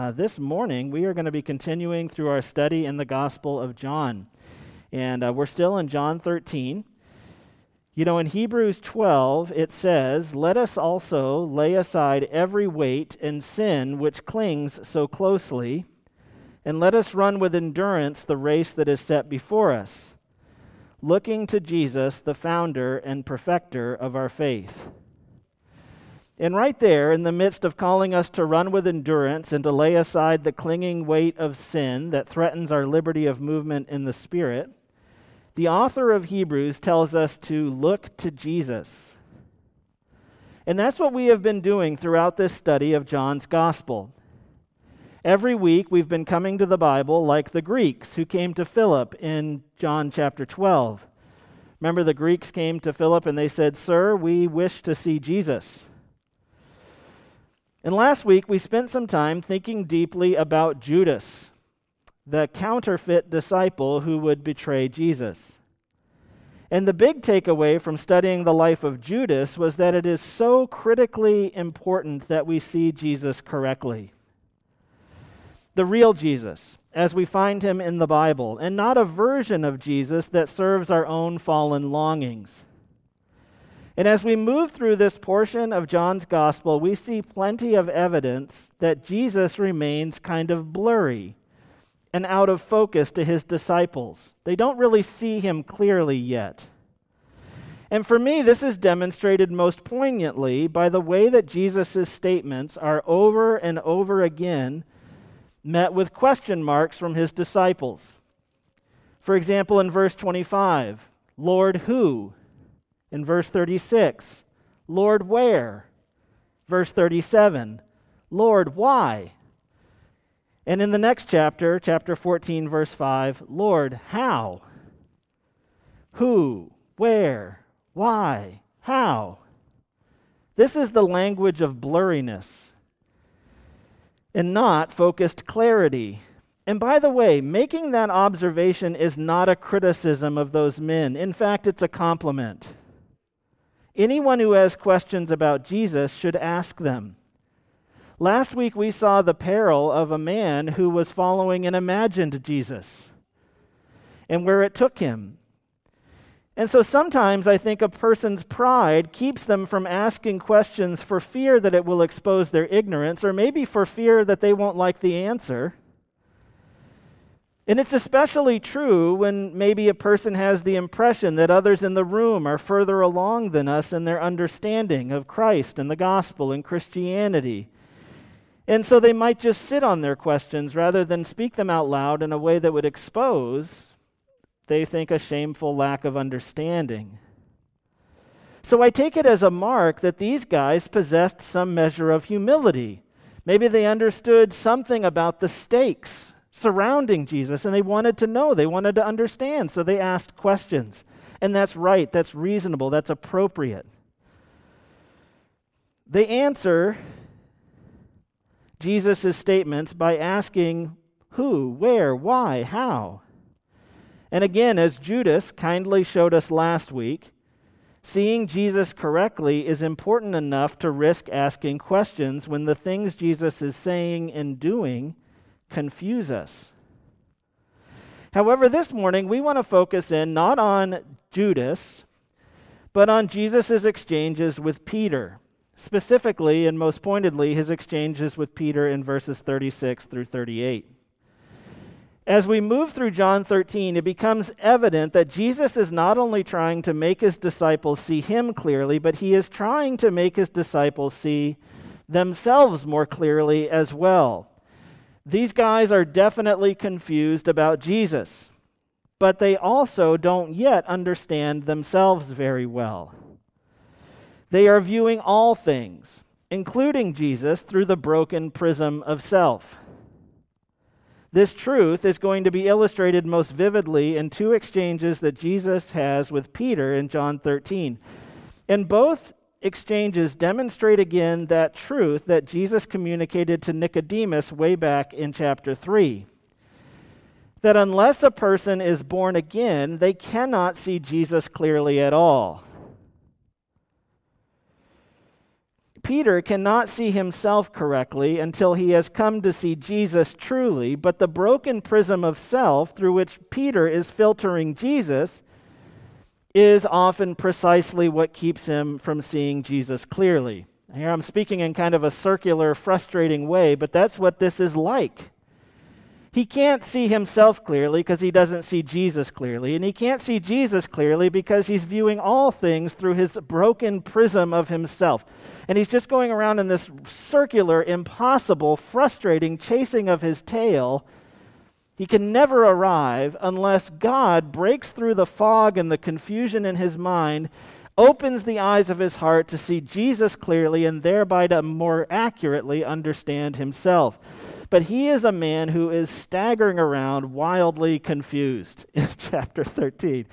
Uh, this morning, we are going to be continuing through our study in the Gospel of John. And uh, we're still in John 13. You know, in Hebrews 12, it says, Let us also lay aside every weight and sin which clings so closely, and let us run with endurance the race that is set before us, looking to Jesus, the founder and perfecter of our faith and right there, in the midst of calling us to run with endurance and to lay aside the clinging weight of sin that threatens our liberty of movement in the Spirit, the author of Hebrews tells us to look to Jesus. And that's what we have been doing throughout this study of John's Gospel. Every week, we've been coming to the Bible like the Greeks who came to Philip in John chapter 12. Remember, the Greeks came to Philip and they said, Sir, we wish to see Jesus. And last week, we spent some time thinking deeply about Judas, the counterfeit disciple who would betray Jesus. And the big takeaway from studying the life of Judas was that it is so critically important that we see Jesus correctly. The real Jesus, as we find him in the Bible, and not a version of Jesus that serves our own fallen longings. And as we move through this portion of John's gospel, we see plenty of evidence that Jesus remains kind of blurry and out of focus to his disciples. They don't really see him clearly yet. And for me, this is demonstrated most poignantly by the way that Jesus' statements are over and over again met with question marks from his disciples. For example, in verse 25, Lord, who? In verse 36, Lord, where? Verse 37, Lord, why? And in the next chapter, chapter 14, verse 5, Lord, how? Who? Where? Why? How? This is the language of blurriness and not focused clarity. And by the way, making that observation is not a criticism of those men. In fact, it's a compliment. Anyone who has questions about Jesus should ask them. Last week we saw the peril of a man who was following an imagined Jesus and where it took him. And so sometimes I think a person's pride keeps them from asking questions for fear that it will expose their ignorance, or maybe for fear that they won't like the answer. And it's especially true when maybe a person has the impression that others in the room are further along than us in their understanding of Christ and the gospel and Christianity. And so they might just sit on their questions rather than speak them out loud in a way that would expose, they think, a shameful lack of understanding. So I take it as a mark that these guys possessed some measure of humility. Maybe they understood something about the stakes surrounding Jesus and they wanted to know, they wanted to understand, so they asked questions. And that's right, that's reasonable, that's appropriate. They answer Jesus' statements by asking who, where, why, how. And again, as Judas kindly showed us last week, seeing Jesus correctly is important enough to risk asking questions when the things Jesus is saying and doing confuse us. However, this morning we want to focus in not on Judas, but on Jesus' exchanges with Peter. Specifically and most pointedly, his exchanges with Peter in verses 36 through 38. As we move through John 13, it becomes evident that Jesus is not only trying to make his disciples see him clearly, but he is trying to make his disciples see themselves more clearly as well. These guys are definitely confused about Jesus, but they also don't yet understand themselves very well. They are viewing all things, including Jesus, through the broken prism of self. This truth is going to be illustrated most vividly in two exchanges that Jesus has with Peter in John 13. In both exchanges demonstrate again that truth that Jesus communicated to Nicodemus way back in chapter 3. That unless a person is born again, they cannot see Jesus clearly at all. Peter cannot see himself correctly until he has come to see Jesus truly, but the broken prism of self through which Peter is filtering Jesus is often precisely what keeps him from seeing Jesus clearly. Here I'm speaking in kind of a circular, frustrating way, but that's what this is like. He can't see himself clearly because he doesn't see Jesus clearly. And he can't see Jesus clearly because he's viewing all things through his broken prism of himself. And he's just going around in this circular, impossible, frustrating chasing of his tail. He can never arrive unless God breaks through the fog and the confusion in his mind, opens the eyes of his heart to see Jesus clearly, and thereby to more accurately understand himself. But he is a man who is staggering around, wildly confused in chapter 13.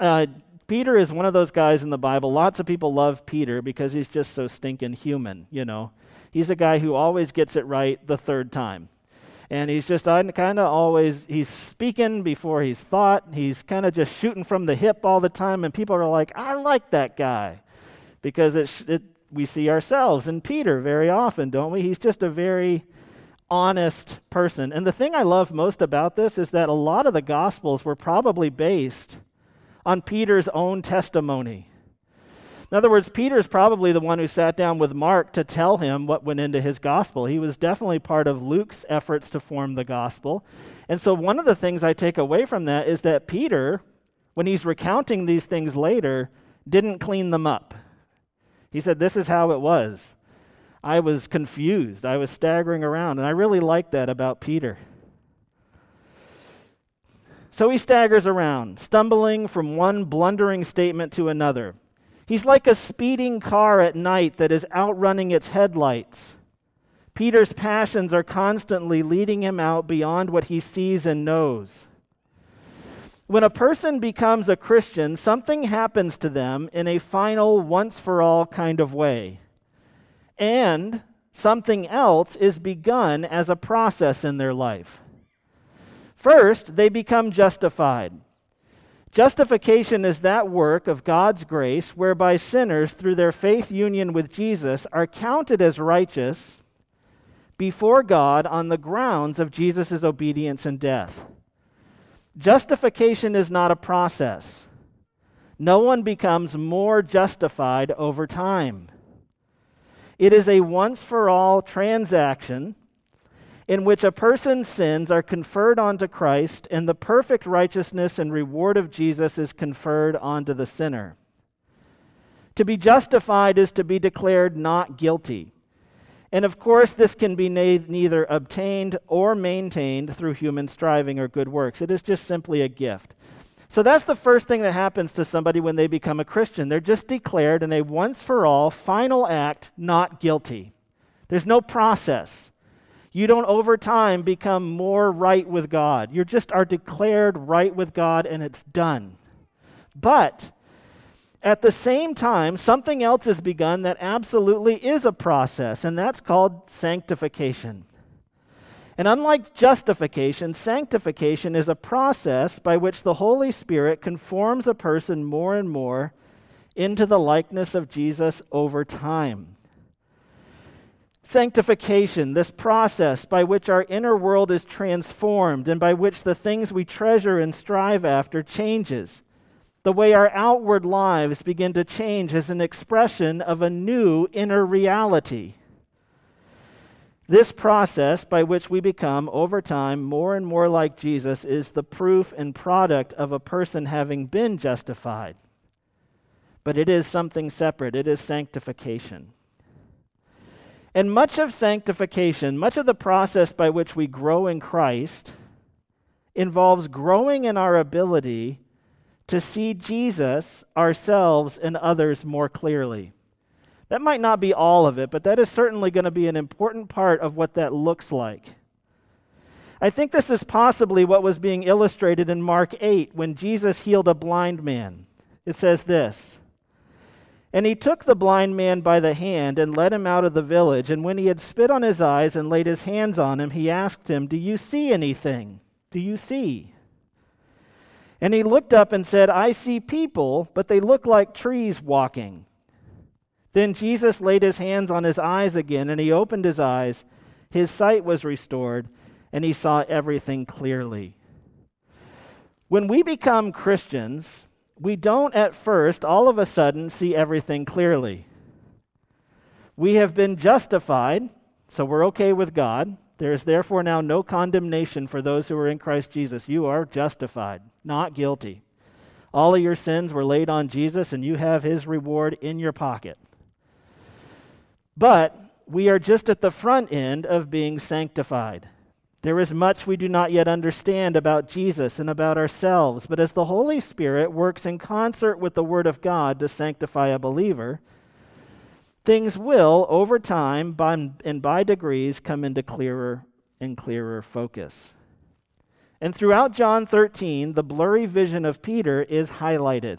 Uh, Peter is one of those guys in the Bible. Lots of people love Peter because he's just so stinking human, you know. He's a guy who always gets it right the third time. And he's just uh, kind of always, he's speaking before he's thought. He's kind of just shooting from the hip all the time. And people are like, I like that guy. Because it, it, we see ourselves in Peter very often, don't we? He's just a very honest person. And the thing I love most about this is that a lot of the Gospels were probably based on Peter's own testimony. In other words, Peter's probably the one who sat down with Mark to tell him what went into his gospel. He was definitely part of Luke's efforts to form the gospel. And so, one of the things I take away from that is that Peter, when he's recounting these things later, didn't clean them up. He said, This is how it was. I was confused. I was staggering around. And I really like that about Peter. So he staggers around, stumbling from one blundering statement to another. He's like a speeding car at night that is outrunning its headlights. Peter's passions are constantly leading him out beyond what he sees and knows. When a person becomes a Christian, something happens to them in a final, once for all kind of way and something else is begun as a process in their life. First, they become justified. Justification is that work of God's grace whereby sinners, through their faith union with Jesus, are counted as righteous before God on the grounds of Jesus' obedience and death. Justification is not a process. No one becomes more justified over time. It is a once for all transaction in which a person's sins are conferred onto Christ and the perfect righteousness and reward of Jesus is conferred onto the sinner. To be justified is to be declared not guilty. And of course, this can be na- neither obtained or maintained through human striving or good works. It is just simply a gift. So that's the first thing that happens to somebody when they become a Christian. They're just declared in a once for all final act not guilty. There's no process. You don't over time become more right with God. You just are declared right with God and it's done. But at the same time, something else has begun that absolutely is a process, and that's called sanctification. And unlike justification, sanctification is a process by which the Holy Spirit conforms a person more and more into the likeness of Jesus over time. Sanctification, this process by which our inner world is transformed and by which the things we treasure and strive after changes. The way our outward lives begin to change is an expression of a new inner reality. This process by which we become, over time, more and more like Jesus is the proof and product of a person having been justified. But it is something separate, it is sanctification. And much of sanctification, much of the process by which we grow in Christ, involves growing in our ability to see Jesus, ourselves, and others more clearly. That might not be all of it, but that is certainly going to be an important part of what that looks like. I think this is possibly what was being illustrated in Mark 8 when Jesus healed a blind man. It says this And he took the blind man by the hand and led him out of the village. And when he had spit on his eyes and laid his hands on him, he asked him, Do you see anything? Do you see? And he looked up and said, I see people, but they look like trees walking. Then Jesus laid his hands on his eyes again, and he opened his eyes. His sight was restored, and he saw everything clearly. When we become Christians, we don't at first all of a sudden see everything clearly. We have been justified, so we're okay with God. There is therefore now no condemnation for those who are in Christ Jesus. You are justified, not guilty. All of your sins were laid on Jesus, and you have his reward in your pocket. But we are just at the front end of being sanctified. There is much we do not yet understand about Jesus and about ourselves, but as the Holy Spirit works in concert with the Word of God to sanctify a believer, things will, over time by, and by degrees, come into clearer and clearer focus. And throughout John 13, the blurry vision of Peter is highlighted.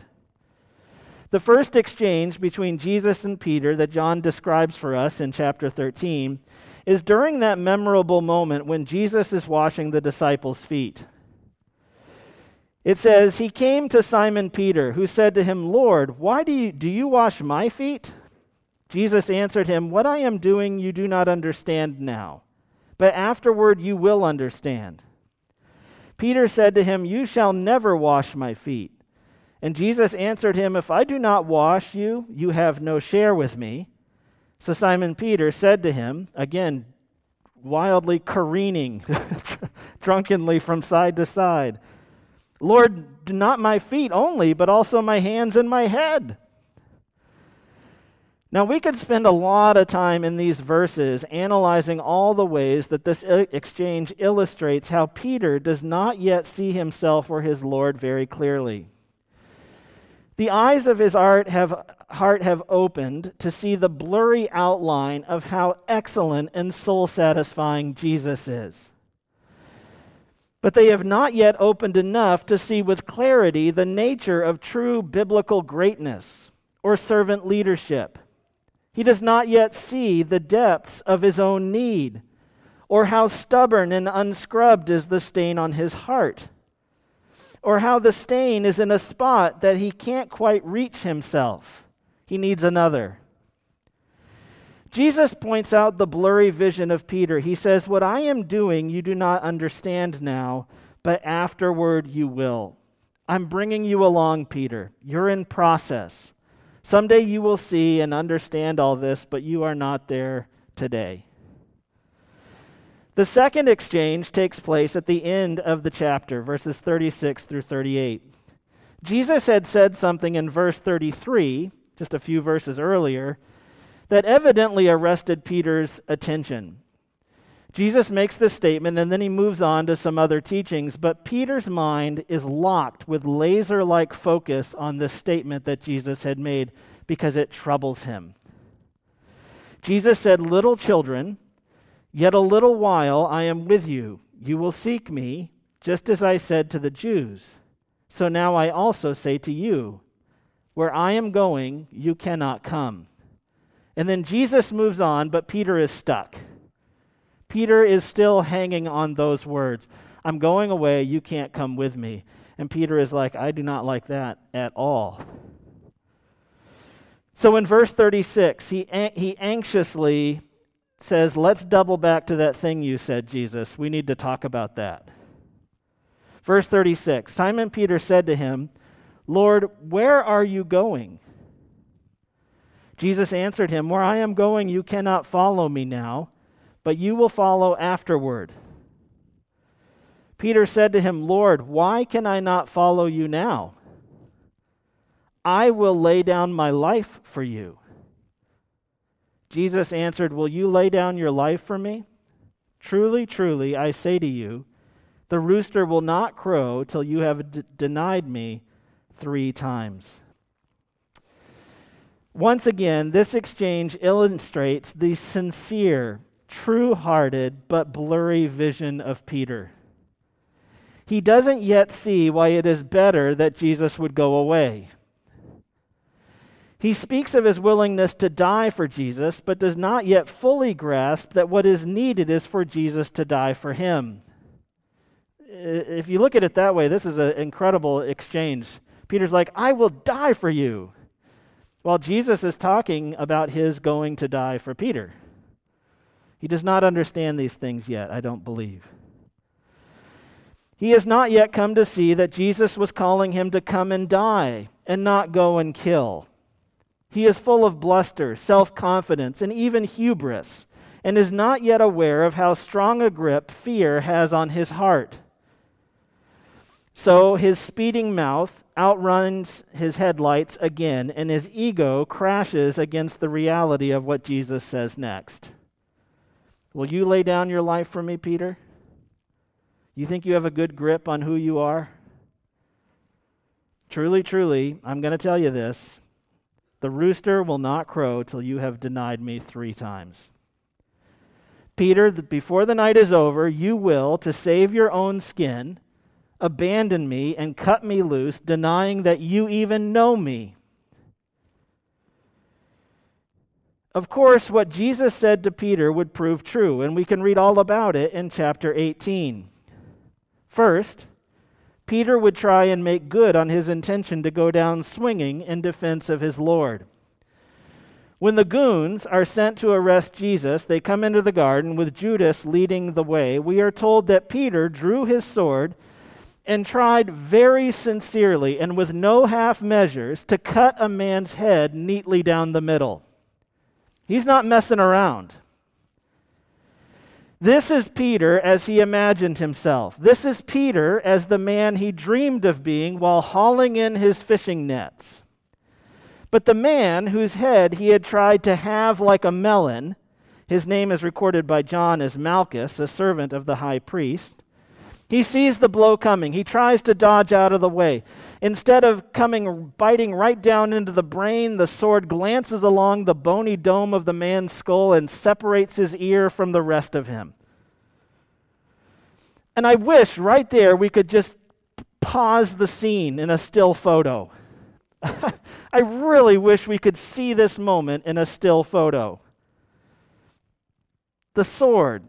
The first exchange between Jesus and Peter that John describes for us in chapter 13 is during that memorable moment when Jesus is washing the disciples' feet. It says, He came to Simon Peter, who said to him, Lord, why do you, do you wash my feet? Jesus answered him, What I am doing you do not understand now, but afterward you will understand. Peter said to him, You shall never wash my feet. And Jesus answered him, If I do not wash you, you have no share with me. So Simon Peter said to him, again, wildly careening drunkenly from side to side, Lord, do not my feet only, but also my hands and my head. Now, we could spend a lot of time in these verses analyzing all the ways that this exchange illustrates how Peter does not yet see himself or his Lord very clearly. The eyes of his have, heart have opened to see the blurry outline of how excellent and soul satisfying Jesus is. But they have not yet opened enough to see with clarity the nature of true biblical greatness or servant leadership. He does not yet see the depths of his own need or how stubborn and unscrubbed is the stain on his heart or how the stain is in a spot that he can't quite reach himself. He needs another. Jesus points out the blurry vision of Peter. He says, What I am doing you do not understand now, but afterward you will. I'm bringing you along, Peter. You're in process. Someday you will see and understand all this, but you are not there today. The second exchange takes place at the end of the chapter, verses 36 through 38. Jesus had said something in verse 33, just a few verses earlier, that evidently arrested Peter's attention. Jesus makes this statement and then he moves on to some other teachings, but Peter's mind is locked with laser like focus on this statement that Jesus had made because it troubles him. Jesus said, Little children, Yet a little while I am with you. You will seek me, just as I said to the Jews. So now I also say to you, Where I am going, you cannot come. And then Jesus moves on, but Peter is stuck. Peter is still hanging on those words I'm going away, you can't come with me. And Peter is like, I do not like that at all. So in verse 36, he, he anxiously says, Let's double back to that thing you said, Jesus. We need to talk about that. Verse 36 Simon Peter said to him, Lord, where are you going? Jesus answered him, Where I am going, you cannot follow me now, but you will follow afterward. Peter said to him, Lord, why can I not follow you now? I will lay down my life for you. Jesus answered, Will you lay down your life for me? Truly, truly, I say to you, the rooster will not crow till you have d- denied me three times. Once again, this exchange illustrates the sincere, true hearted, but blurry vision of Peter. He doesn't yet see why it is better that Jesus would go away. He speaks of his willingness to die for Jesus, but does not yet fully grasp that what is needed is for Jesus to die for him. If you look at it that way, this is an incredible exchange. Peter's like, I will die for you. While Jesus is talking about his going to die for Peter. He does not understand these things yet, I don't believe. He has not yet come to see that Jesus was calling him to come and die and not go and kill. He is full of bluster, self confidence, and even hubris, and is not yet aware of how strong a grip fear has on his heart. So his speeding mouth outruns his headlights again, and his ego crashes against the reality of what Jesus says next. Will you lay down your life for me, Peter? You think you have a good grip on who you are? Truly, truly, I'm going to tell you this the rooster will not crow till you have denied me three times. Peter, before the night is over, you will, to save your own skin, abandon me and cut me loose, denying that you even know me. Of course, what Jesus said to Peter would prove true, and we can read all about it in chapter 18. First, Peter would try and make good on his intention to go down swinging in defense of his Lord. When the goons are sent to arrest Jesus, they come into the garden with Judas leading the way. We are told that Peter drew his sword and tried very sincerely and with no half measures to cut a man's head neatly down the middle. He's not messing around. This is Peter as he imagined himself. This is Peter as the man he dreamed of being while hauling in his fishing nets. But the man whose head he had tried to halve like a melon, his name is recorded by John as Malchus, a servant of the high priest. He sees the blow coming. He tries to dodge out of the way. Instead of coming biting right down into the brain, the sword glances along the bony dome of the man's skull and separates his ear from the rest of him. And I wish right there we could just pause the scene in a still photo. I really wish we could see this moment in a still photo. The sword,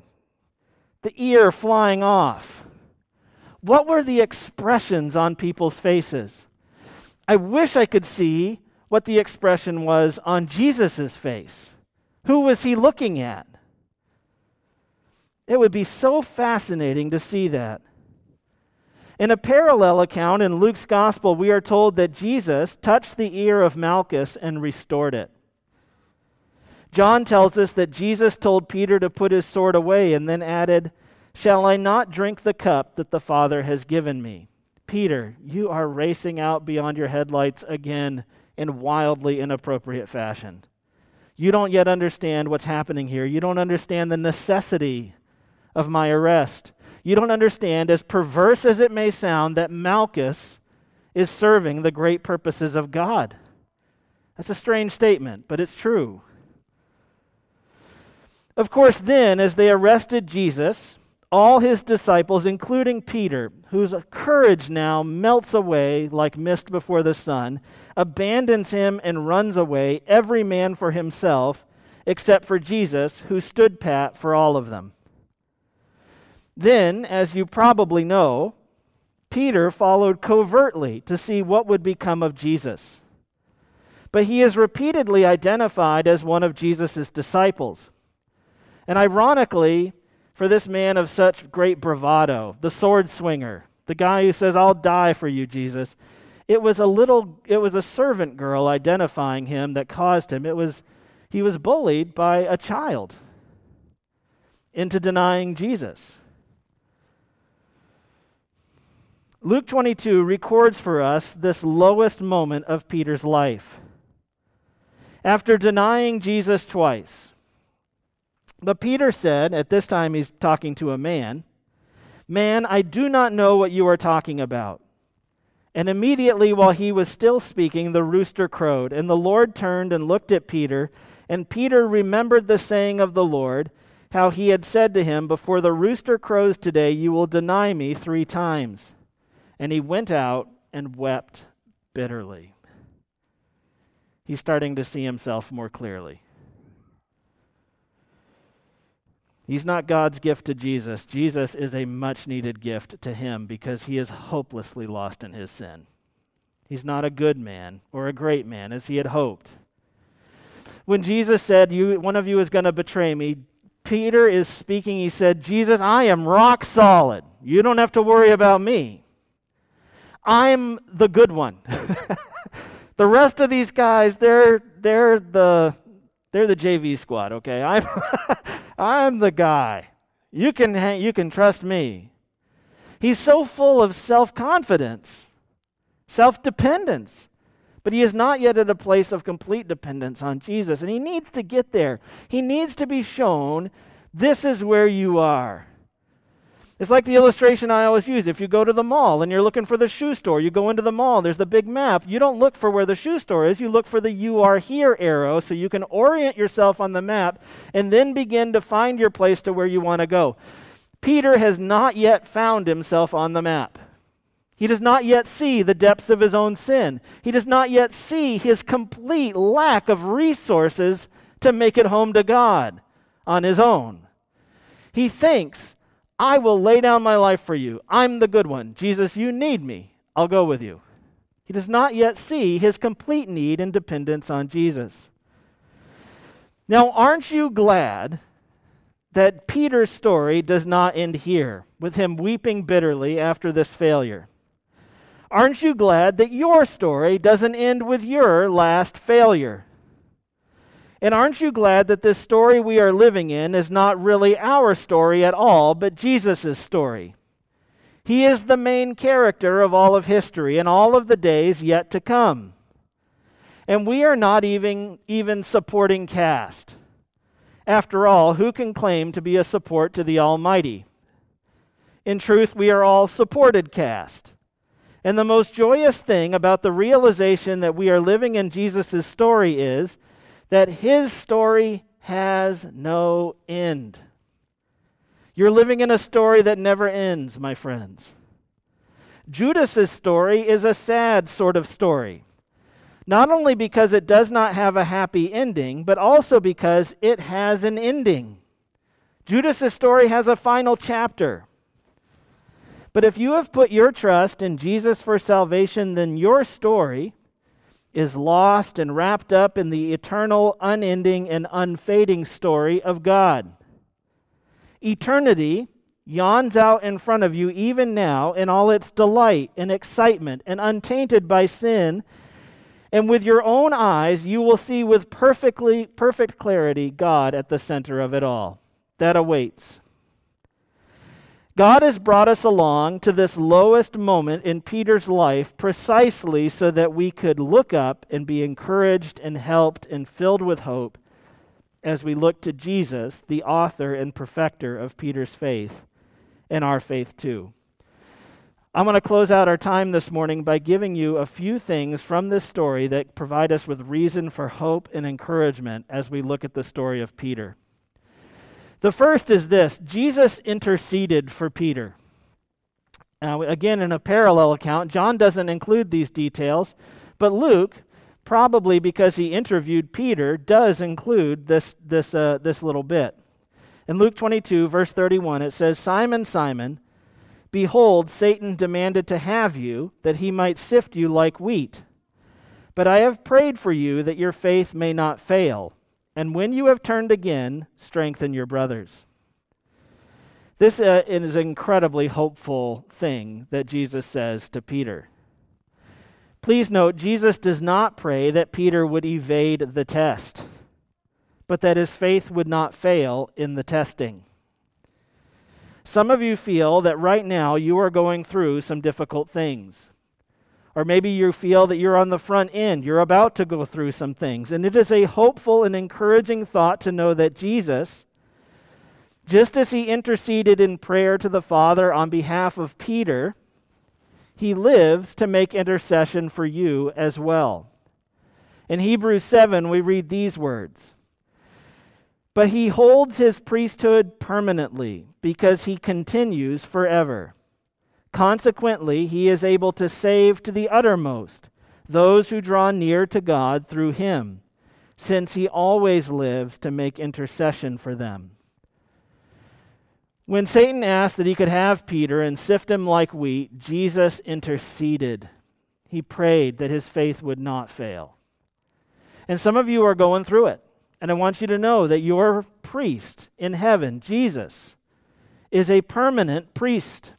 the ear flying off what were the expressions on people's faces? I wish I could see what the expression was on Jesus' face. Who was he looking at? It would be so fascinating to see that. In a parallel account in Luke's gospel, we are told that Jesus touched the ear of Malchus and restored it. John tells us that Jesus told Peter to put his sword away and then added, Shall I not drink the cup that the Father has given me? Peter, you are racing out beyond your headlights again in wildly inappropriate fashion. You don't yet understand what's happening here. You don't understand the necessity of my arrest. You don't understand, as perverse as it may sound, that Malchus is serving the great purposes of God. That's a strange statement, but it's true. Of course, then, as they arrested Jesus, all his disciples, including Peter, whose courage now melts away like mist before the sun, abandons him and runs away, every man for himself, except for Jesus, who stood pat for all of them. Then, as you probably know, Peter followed covertly to see what would become of Jesus. But he is repeatedly identified as one of Jesus' disciples. And ironically, for this man of such great bravado, the sword swinger, the guy who says, I'll die for you, Jesus. It was a little, it was a servant girl identifying him that caused him. It was, he was bullied by a child into denying Jesus. Luke 22 records for us this lowest moment of Peter's life. After denying Jesus twice, but Peter said, at this time he's talking to a man, Man, I do not know what you are talking about. And immediately while he was still speaking, the rooster crowed. And the Lord turned and looked at Peter. And Peter remembered the saying of the Lord, how he had said to him, Before the rooster crows today, you will deny me three times. And he went out and wept bitterly. He's starting to see himself more clearly. He's not God's gift to Jesus. Jesus is a much needed gift to him because he is hopelessly lost in his sin. He's not a good man or a great man as he had hoped. When Jesus said, you, One of you is going to betray me, Peter is speaking. He said, Jesus, I am rock solid. You don't have to worry about me. I'm the good one. the rest of these guys, they're, they're, the, they're the JV squad, okay? I'm, I'm the guy. You can, you can trust me. He's so full of self confidence, self dependence. But he is not yet at a place of complete dependence on Jesus, and he needs to get there. He needs to be shown this is where you are. It's like the illustration I always use. If you go to the mall and you're looking for the shoe store, you go into the mall, there's the big map. You don't look for where the shoe store is, you look for the you are here arrow so you can orient yourself on the map and then begin to find your place to where you want to go. Peter has not yet found himself on the map. He does not yet see the depths of his own sin. He does not yet see his complete lack of resources to make it home to God on his own. He thinks, I will lay down my life for you. I'm the good one. Jesus, you need me. I'll go with you. He does not yet see his complete need and dependence on Jesus. Now, aren't you glad that Peter's story does not end here, with him weeping bitterly after this failure? Aren't you glad that your story doesn't end with your last failure? And aren't you glad that this story we are living in is not really our story at all, but Jesus' story? He is the main character of all of history and all of the days yet to come. And we are not even, even supporting cast. After all, who can claim to be a support to the Almighty? In truth, we are all supported cast. And the most joyous thing about the realization that we are living in Jesus' story is that his story has no end. You're living in a story that never ends, my friends. Judas's story is a sad sort of story. Not only because it does not have a happy ending, but also because it has an ending. Judas's story has a final chapter. But if you have put your trust in Jesus for salvation, then your story is lost and wrapped up in the eternal, unending, and unfading story of God. Eternity yawns out in front of you even now in all its delight and excitement and untainted by sin. And with your own eyes, you will see with perfectly perfect clarity God at the center of it all. That awaits. God has brought us along to this lowest moment in Peter's life precisely so that we could look up and be encouraged and helped and filled with hope as we look to Jesus, the author and perfecter of Peter's faith and our faith too. I'm going to close out our time this morning by giving you a few things from this story that provide us with reason for hope and encouragement as we look at the story of Peter. The first is this Jesus interceded for Peter. Now, again, in a parallel account, John doesn't include these details, but Luke, probably because he interviewed Peter, does include this, this, uh, this little bit. In Luke 22, verse 31, it says, Simon, Simon, behold, Satan demanded to have you, that he might sift you like wheat. But I have prayed for you that your faith may not fail. And when you have turned again, strengthen your brothers. This uh, is an incredibly hopeful thing that Jesus says to Peter. Please note, Jesus does not pray that Peter would evade the test, but that his faith would not fail in the testing. Some of you feel that right now you are going through some difficult things. Or maybe you feel that you're on the front end, you're about to go through some things. And it is a hopeful and encouraging thought to know that Jesus, just as he interceded in prayer to the Father on behalf of Peter, he lives to make intercession for you as well. In Hebrews 7, we read these words But he holds his priesthood permanently because he continues forever. Consequently, he is able to save to the uttermost those who draw near to God through him, since he always lives to make intercession for them. When Satan asked that he could have Peter and sift him like wheat, Jesus interceded. He prayed that his faith would not fail. And some of you are going through it. And I want you to know that your priest in heaven, Jesus, is a permanent priest.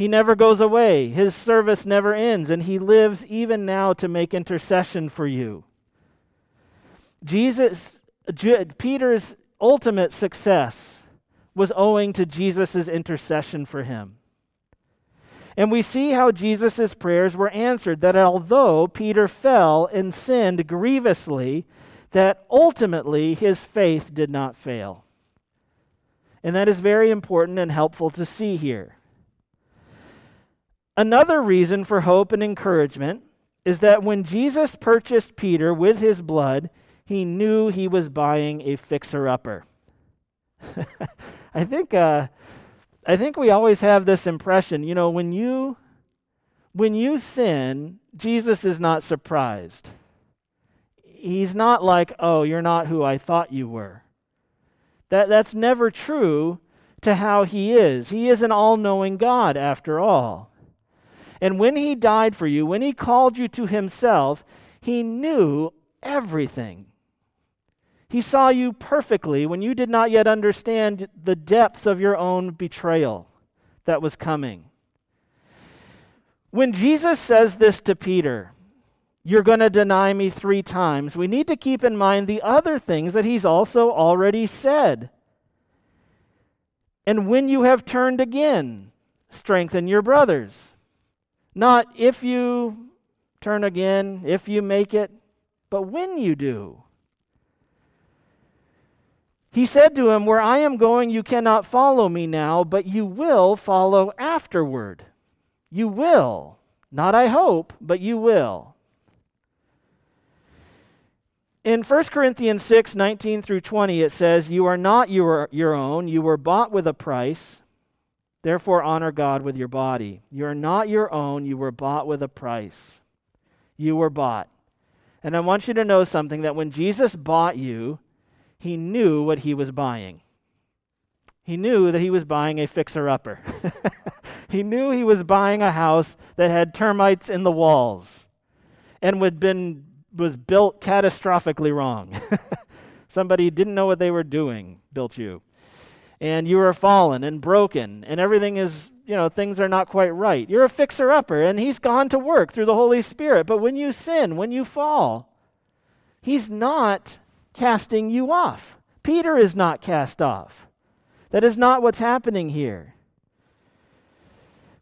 He never goes away, his service never ends, and he lives even now to make intercession for you. Jesus, Peter's ultimate success was owing to Jesus' intercession for him. And we see how Jesus' prayers were answered, that although Peter fell and sinned grievously, that ultimately his faith did not fail. And that is very important and helpful to see here. Another reason for hope and encouragement is that when Jesus purchased Peter with his blood, he knew he was buying a fixer upper. I think uh, I think we always have this impression, you know, when you when you sin, Jesus is not surprised. He's not like, "Oh, you're not who I thought you were." That that's never true to how he is. He is an all-knowing God after all. And when he died for you, when he called you to himself, he knew everything. He saw you perfectly when you did not yet understand the depths of your own betrayal that was coming. When Jesus says this to Peter, you're going to deny me three times, we need to keep in mind the other things that he's also already said. And when you have turned again, strengthen your brothers. Not if you turn again, if you make it, but when you do. He said to him, Where I am going, you cannot follow me now, but you will follow afterward. You will. Not I hope, but you will. In 1 Corinthians 6 19 through 20, it says, You are not your, your own, you were bought with a price. Therefore, honor God with your body. You are not your own, you were bought with a price. You were bought. And I want you to know something that when Jesus bought you, he knew what he was buying. He knew that he was buying a fixer upper. he knew he was buying a house that had termites in the walls and would been, was built catastrophically wrong. Somebody didn't know what they were doing, built you. And you are fallen and broken, and everything is, you know, things are not quite right. You're a fixer upper, and he's gone to work through the Holy Spirit. But when you sin, when you fall, he's not casting you off. Peter is not cast off. That is not what's happening here.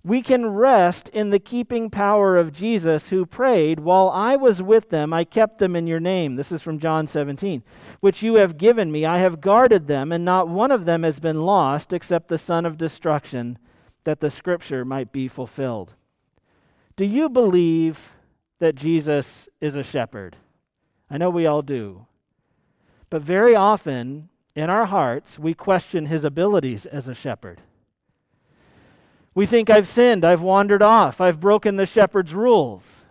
We can rest in the keeping power of Jesus who prayed, While I was with them, I kept them in your name. This is from John 17. Which you have given me. I have guarded them, and not one of them has been lost except the son of destruction, that the scripture might be fulfilled. Do you believe that Jesus is a shepherd? I know we all do. But very often in our hearts, we question his abilities as a shepherd. We think I've sinned, I've wandered off, I've broken the shepherd's rules,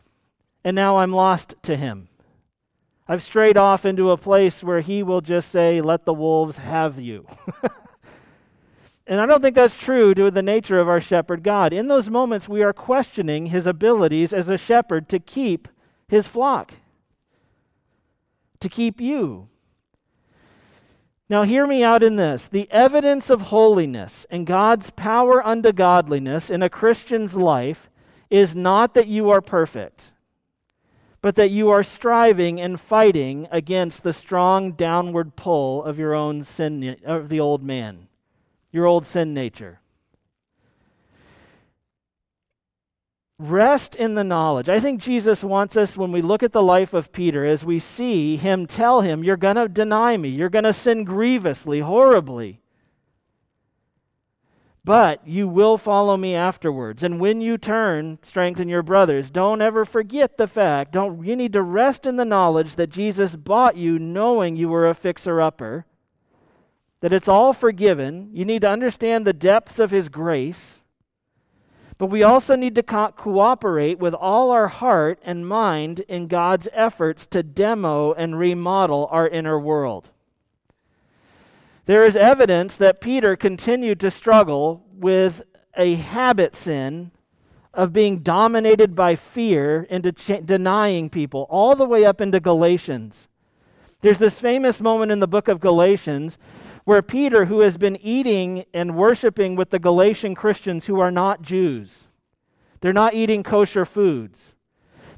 and now I'm lost to him. I've strayed off into a place where he will just say, Let the wolves have you. and I don't think that's true to the nature of our shepherd God. In those moments, we are questioning his abilities as a shepherd to keep his flock, to keep you. Now, hear me out in this. The evidence of holiness and God's power unto godliness in a Christian's life is not that you are perfect, but that you are striving and fighting against the strong downward pull of your own sin, of the old man, your old sin nature. Rest in the knowledge. I think Jesus wants us, when we look at the life of Peter, as we see him tell him, You're going to deny me. You're going to sin grievously, horribly. But you will follow me afterwards. And when you turn, strengthen your brothers. Don't ever forget the fact. Don't, you need to rest in the knowledge that Jesus bought you knowing you were a fixer upper, that it's all forgiven. You need to understand the depths of his grace. But we also need to co- cooperate with all our heart and mind in God's efforts to demo and remodel our inner world. There is evidence that Peter continued to struggle with a habit sin of being dominated by fear into denying people, all the way up into Galatians. There's this famous moment in the book of Galatians where Peter, who has been eating and worshiping with the Galatian Christians who are not Jews, they're not eating kosher foods,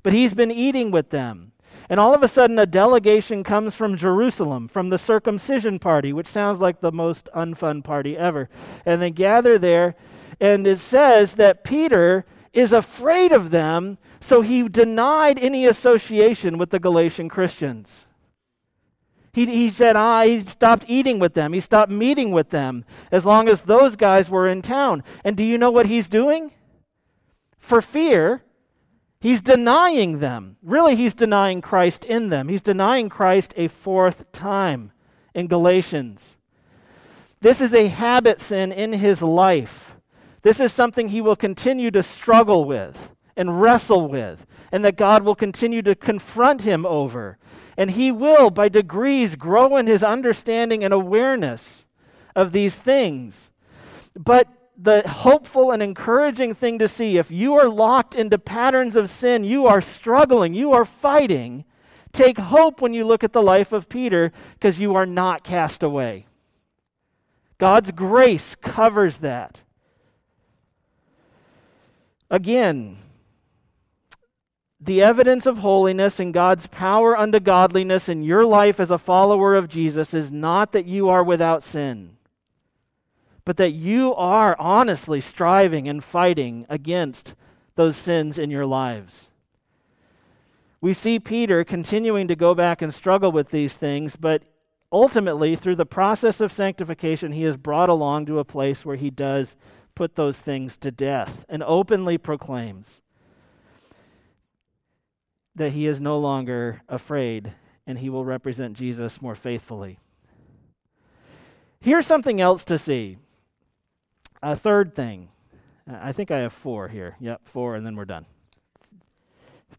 but he's been eating with them. And all of a sudden, a delegation comes from Jerusalem, from the circumcision party, which sounds like the most unfun party ever. And they gather there, and it says that Peter is afraid of them, so he denied any association with the Galatian Christians. He, he said, ah, he stopped eating with them. He stopped meeting with them as long as those guys were in town. And do you know what he's doing? For fear, he's denying them. Really, he's denying Christ in them. He's denying Christ a fourth time in Galatians. This is a habit sin in his life. This is something he will continue to struggle with and wrestle with, and that God will continue to confront him over and he will, by degrees, grow in his understanding and awareness of these things. But the hopeful and encouraging thing to see if you are locked into patterns of sin, you are struggling, you are fighting. Take hope when you look at the life of Peter because you are not cast away. God's grace covers that. Again, the evidence of holiness and God's power unto godliness in your life as a follower of Jesus is not that you are without sin, but that you are honestly striving and fighting against those sins in your lives. We see Peter continuing to go back and struggle with these things, but ultimately, through the process of sanctification, he is brought along to a place where he does put those things to death and openly proclaims that he is no longer afraid and he will represent Jesus more faithfully. Here's something else to see. A third thing. Uh, I think I have four here. Yep, four, and then we're done.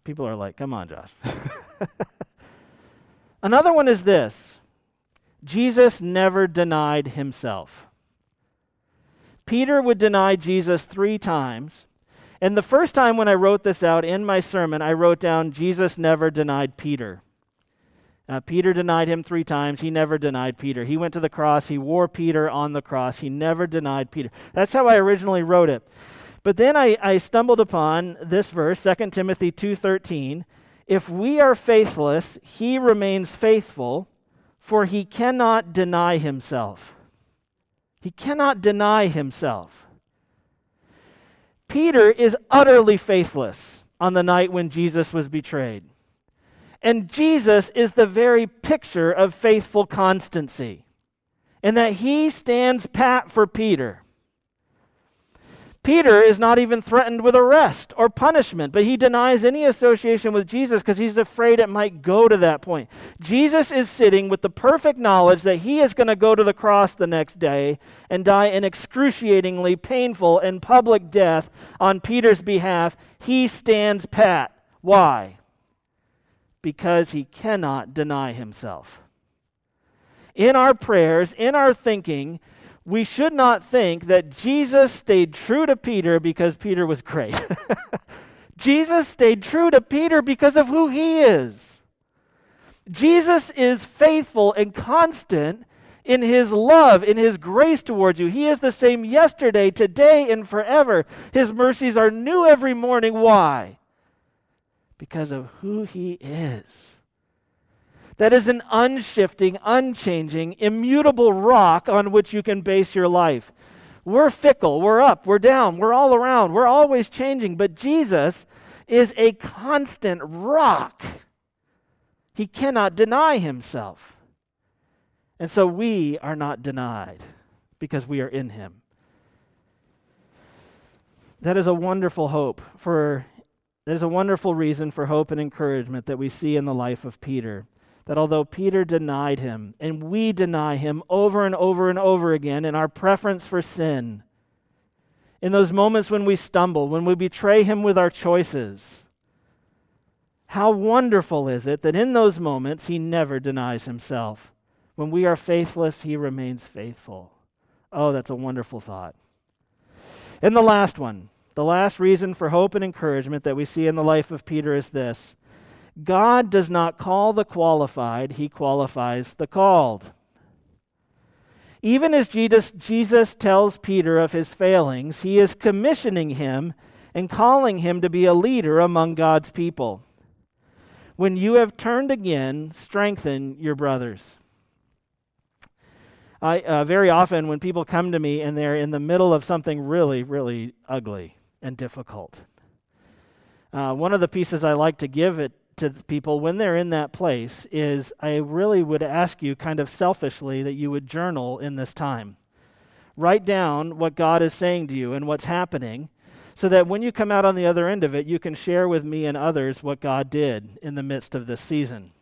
People are like, come on, Josh. Another one is this Jesus never denied himself. Peter would deny Jesus three times, and the first time when I wrote this out in my sermon, I wrote down Jesus never denied Peter. Uh, Peter denied him three times. He never denied Peter. He went to the cross. He wore Peter on the cross. He never denied Peter. That's how I originally wrote it. But then I, I stumbled upon this verse, 2 Timothy 2.13. If we are faithless, he remains faithful, for he cannot deny himself. He cannot deny himself. Peter is utterly faithless on the night when Jesus was betrayed. And Jesus is the very picture of faithful constancy, in that he stands pat for Peter. Peter is not even threatened with arrest or punishment, but he denies any association with Jesus because he's afraid it might go to that point. Jesus is sitting with the perfect knowledge that he is going to go to the cross the next day and die an excruciatingly painful and public death on Peter's behalf. He stands pat. Why? Because he cannot deny himself. In our prayers, in our thinking, we should not think that Jesus stayed true to Peter because Peter was great. Jesus stayed true to Peter because of who he is. Jesus is faithful and constant in his love, in his grace towards you. He is the same yesterday, today, and forever. His mercies are new every morning. Why? Because of who he is that is an unshifting, unchanging, immutable rock on which you can base your life. We're fickle, we're up, we're down, we're all around, we're always changing, but Jesus is a constant rock. He cannot deny himself. And so we are not denied because we are in him. That is a wonderful hope for that is a wonderful reason for hope and encouragement that we see in the life of Peter that although Peter denied him, and we deny him over and over and over again in our preference for sin, in those moments when we stumble, when we betray him with our choices, how wonderful is it that in those moments he never denies himself. When we are faithless, he remains faithful. Oh, that's a wonderful thought. And the last one, the last reason for hope and encouragement that we see in the life of Peter is this God does not call the qualified, he qualifies the called. Even as Jesus, Jesus tells Peter of his failings, he is commissioning him and calling him to be a leader among God's people. When you have turned again, strengthen your brothers. I, uh, very often, when people come to me and they're in the middle of something really, really ugly and difficult, uh, one of the pieces I like to give it to people when they're in that place is I really would ask you, kind of selfishly, that you would journal in this time. Write down what God is saying to you and what's happening so that when you come out on the other end of it, you can share with me and others what God did in the midst of this season.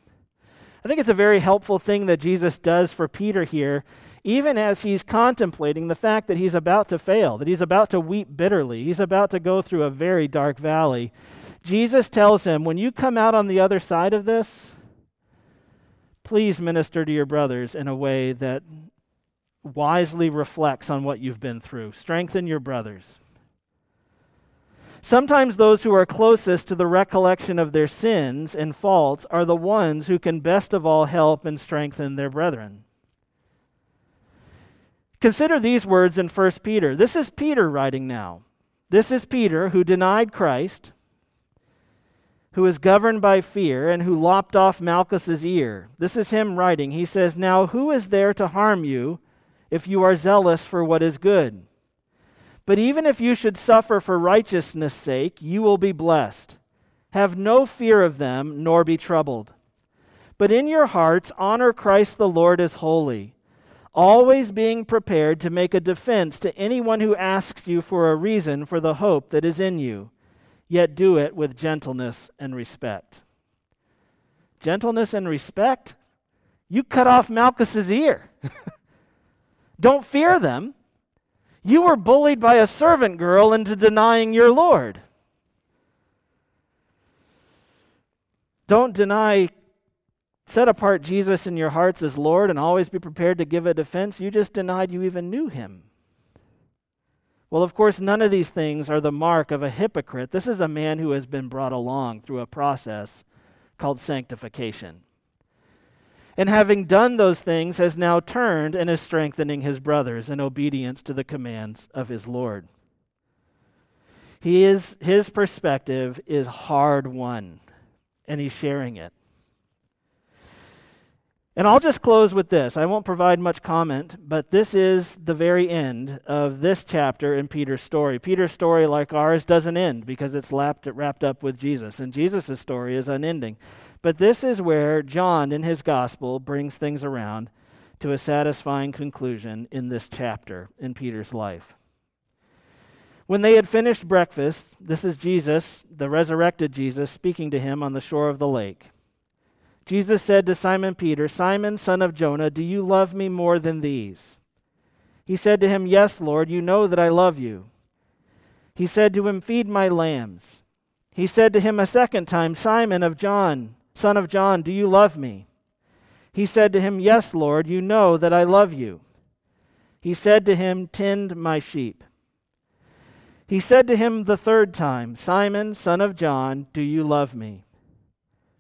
I think it's a very helpful thing that Jesus does for Peter here, even as he's contemplating the fact that he's about to fail, that he's about to weep bitterly, he's about to go through a very dark valley. Jesus tells him, when you come out on the other side of this, please minister to your brothers in a way that wisely reflects on what you've been through. Strengthen your brothers. Sometimes those who are closest to the recollection of their sins and faults are the ones who can best of all help and strengthen their brethren. Consider these words in 1 Peter. This is Peter writing now. This is Peter who denied Christ who is governed by fear and who lopped off Malchus's ear. This is him writing. He says, Now who is there to harm you if you are zealous for what is good? But even if you should suffer for righteousness' sake, you will be blessed. Have no fear of them, nor be troubled. But in your hearts, honor Christ the Lord as holy, always being prepared to make a defense to anyone who asks you for a reason for the hope that is in you yet do it with gentleness and respect. Gentleness and respect? You cut off Malchus's ear. Don't fear them. You were bullied by a servant girl into denying your Lord. Don't deny, set apart Jesus in your hearts as Lord and always be prepared to give a defense. You just denied you even knew him. Well, of course, none of these things are the mark of a hypocrite. This is a man who has been brought along through a process called sanctification. And having done those things, has now turned and is strengthening his brothers in obedience to the commands of his Lord. He is, his perspective is hard won, and he's sharing it. And I'll just close with this. I won't provide much comment, but this is the very end of this chapter in Peter's story. Peter's story, like ours, doesn't end because it's lapped, wrapped up with Jesus, and Jesus' story is unending. But this is where John, in his gospel, brings things around to a satisfying conclusion in this chapter in Peter's life. When they had finished breakfast, this is Jesus, the resurrected Jesus, speaking to him on the shore of the lake. Jesus said to Simon Peter, Simon, son of Jonah, do you love me more than these? He said to him, Yes, Lord, you know that I love you. He said to him, Feed my lambs. He said to him a second time, Simon of John, son of John, do you love me? He said to him, Yes, Lord, you know that I love you. He said to him, Tend my sheep. He said to him the third time, Simon, son of John, do you love me?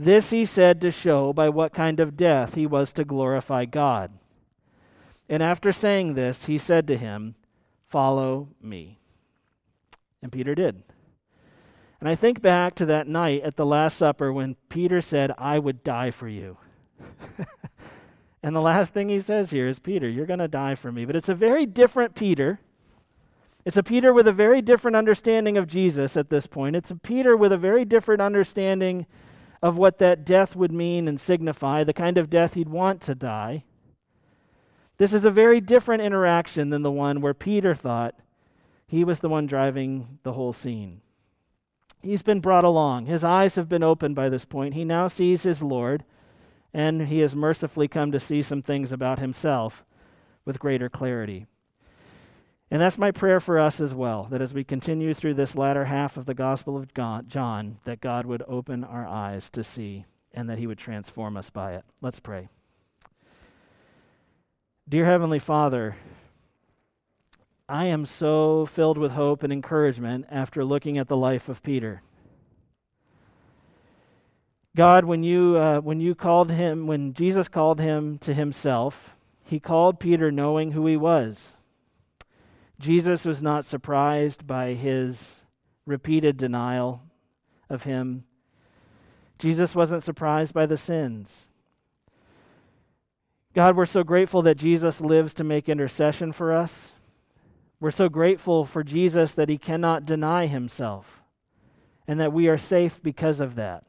This he said to show by what kind of death he was to glorify God. And after saying this, he said to him, Follow me. And Peter did. And I think back to that night at the Last Supper when Peter said, I would die for you. and the last thing he says here is, Peter, you're going to die for me. But it's a very different Peter. It's a Peter with a very different understanding of Jesus at this point. It's a Peter with a very different understanding of what that death would mean and signify, the kind of death he'd want to die. This is a very different interaction than the one where Peter thought he was the one driving the whole scene. He's been brought along. His eyes have been opened by this point. He now sees his Lord, and he has mercifully come to see some things about himself with greater clarity. And that's my prayer for us as well, that as we continue through this latter half of the Gospel of John, that God would open our eyes to see and that he would transform us by it. Let's pray. Dear Heavenly Father, I am so filled with hope and encouragement after looking at the life of Peter. God, when you, uh, when you called him, when Jesus called him to himself, he called Peter knowing who he was. Jesus was not surprised by his repeated denial of him. Jesus wasn't surprised by the sins. God, we're so grateful that Jesus lives to make intercession for us. We're so grateful for Jesus that he cannot deny himself and that we are safe because of that.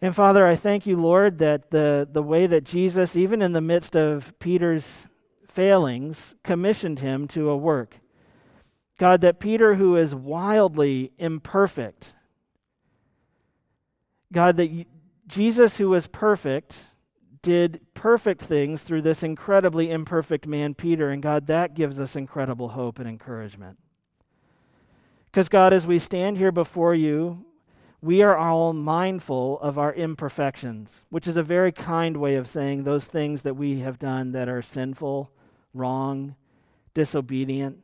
And Father, I thank you, Lord, that the, the way that Jesus, even in the midst of Peter's failings, commissioned him to a work. God, that Peter, who is wildly imperfect, God, that Jesus, who was perfect, did perfect things through this incredibly imperfect man, Peter. And God, that gives us incredible hope and encouragement. Because, God, as we stand here before you, we are all mindful of our imperfections, which is a very kind way of saying those things that we have done that are sinful, wrong, disobedient.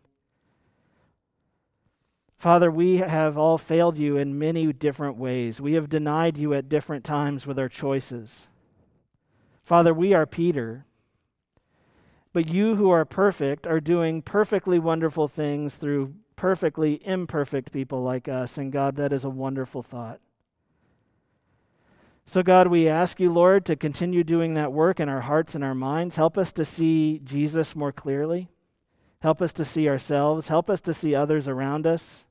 Father, we have all failed you in many different ways. We have denied you at different times with our choices. Father, we are Peter. But you who are perfect are doing perfectly wonderful things through perfectly imperfect people like us. And God, that is a wonderful thought. So, God, we ask you, Lord, to continue doing that work in our hearts and our minds. Help us to see Jesus more clearly. Help us to see ourselves. Help us to see others around us.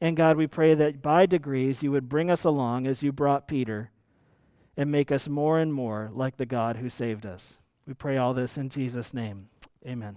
And God, we pray that by degrees you would bring us along as you brought Peter and make us more and more like the God who saved us. We pray all this in Jesus' name. Amen.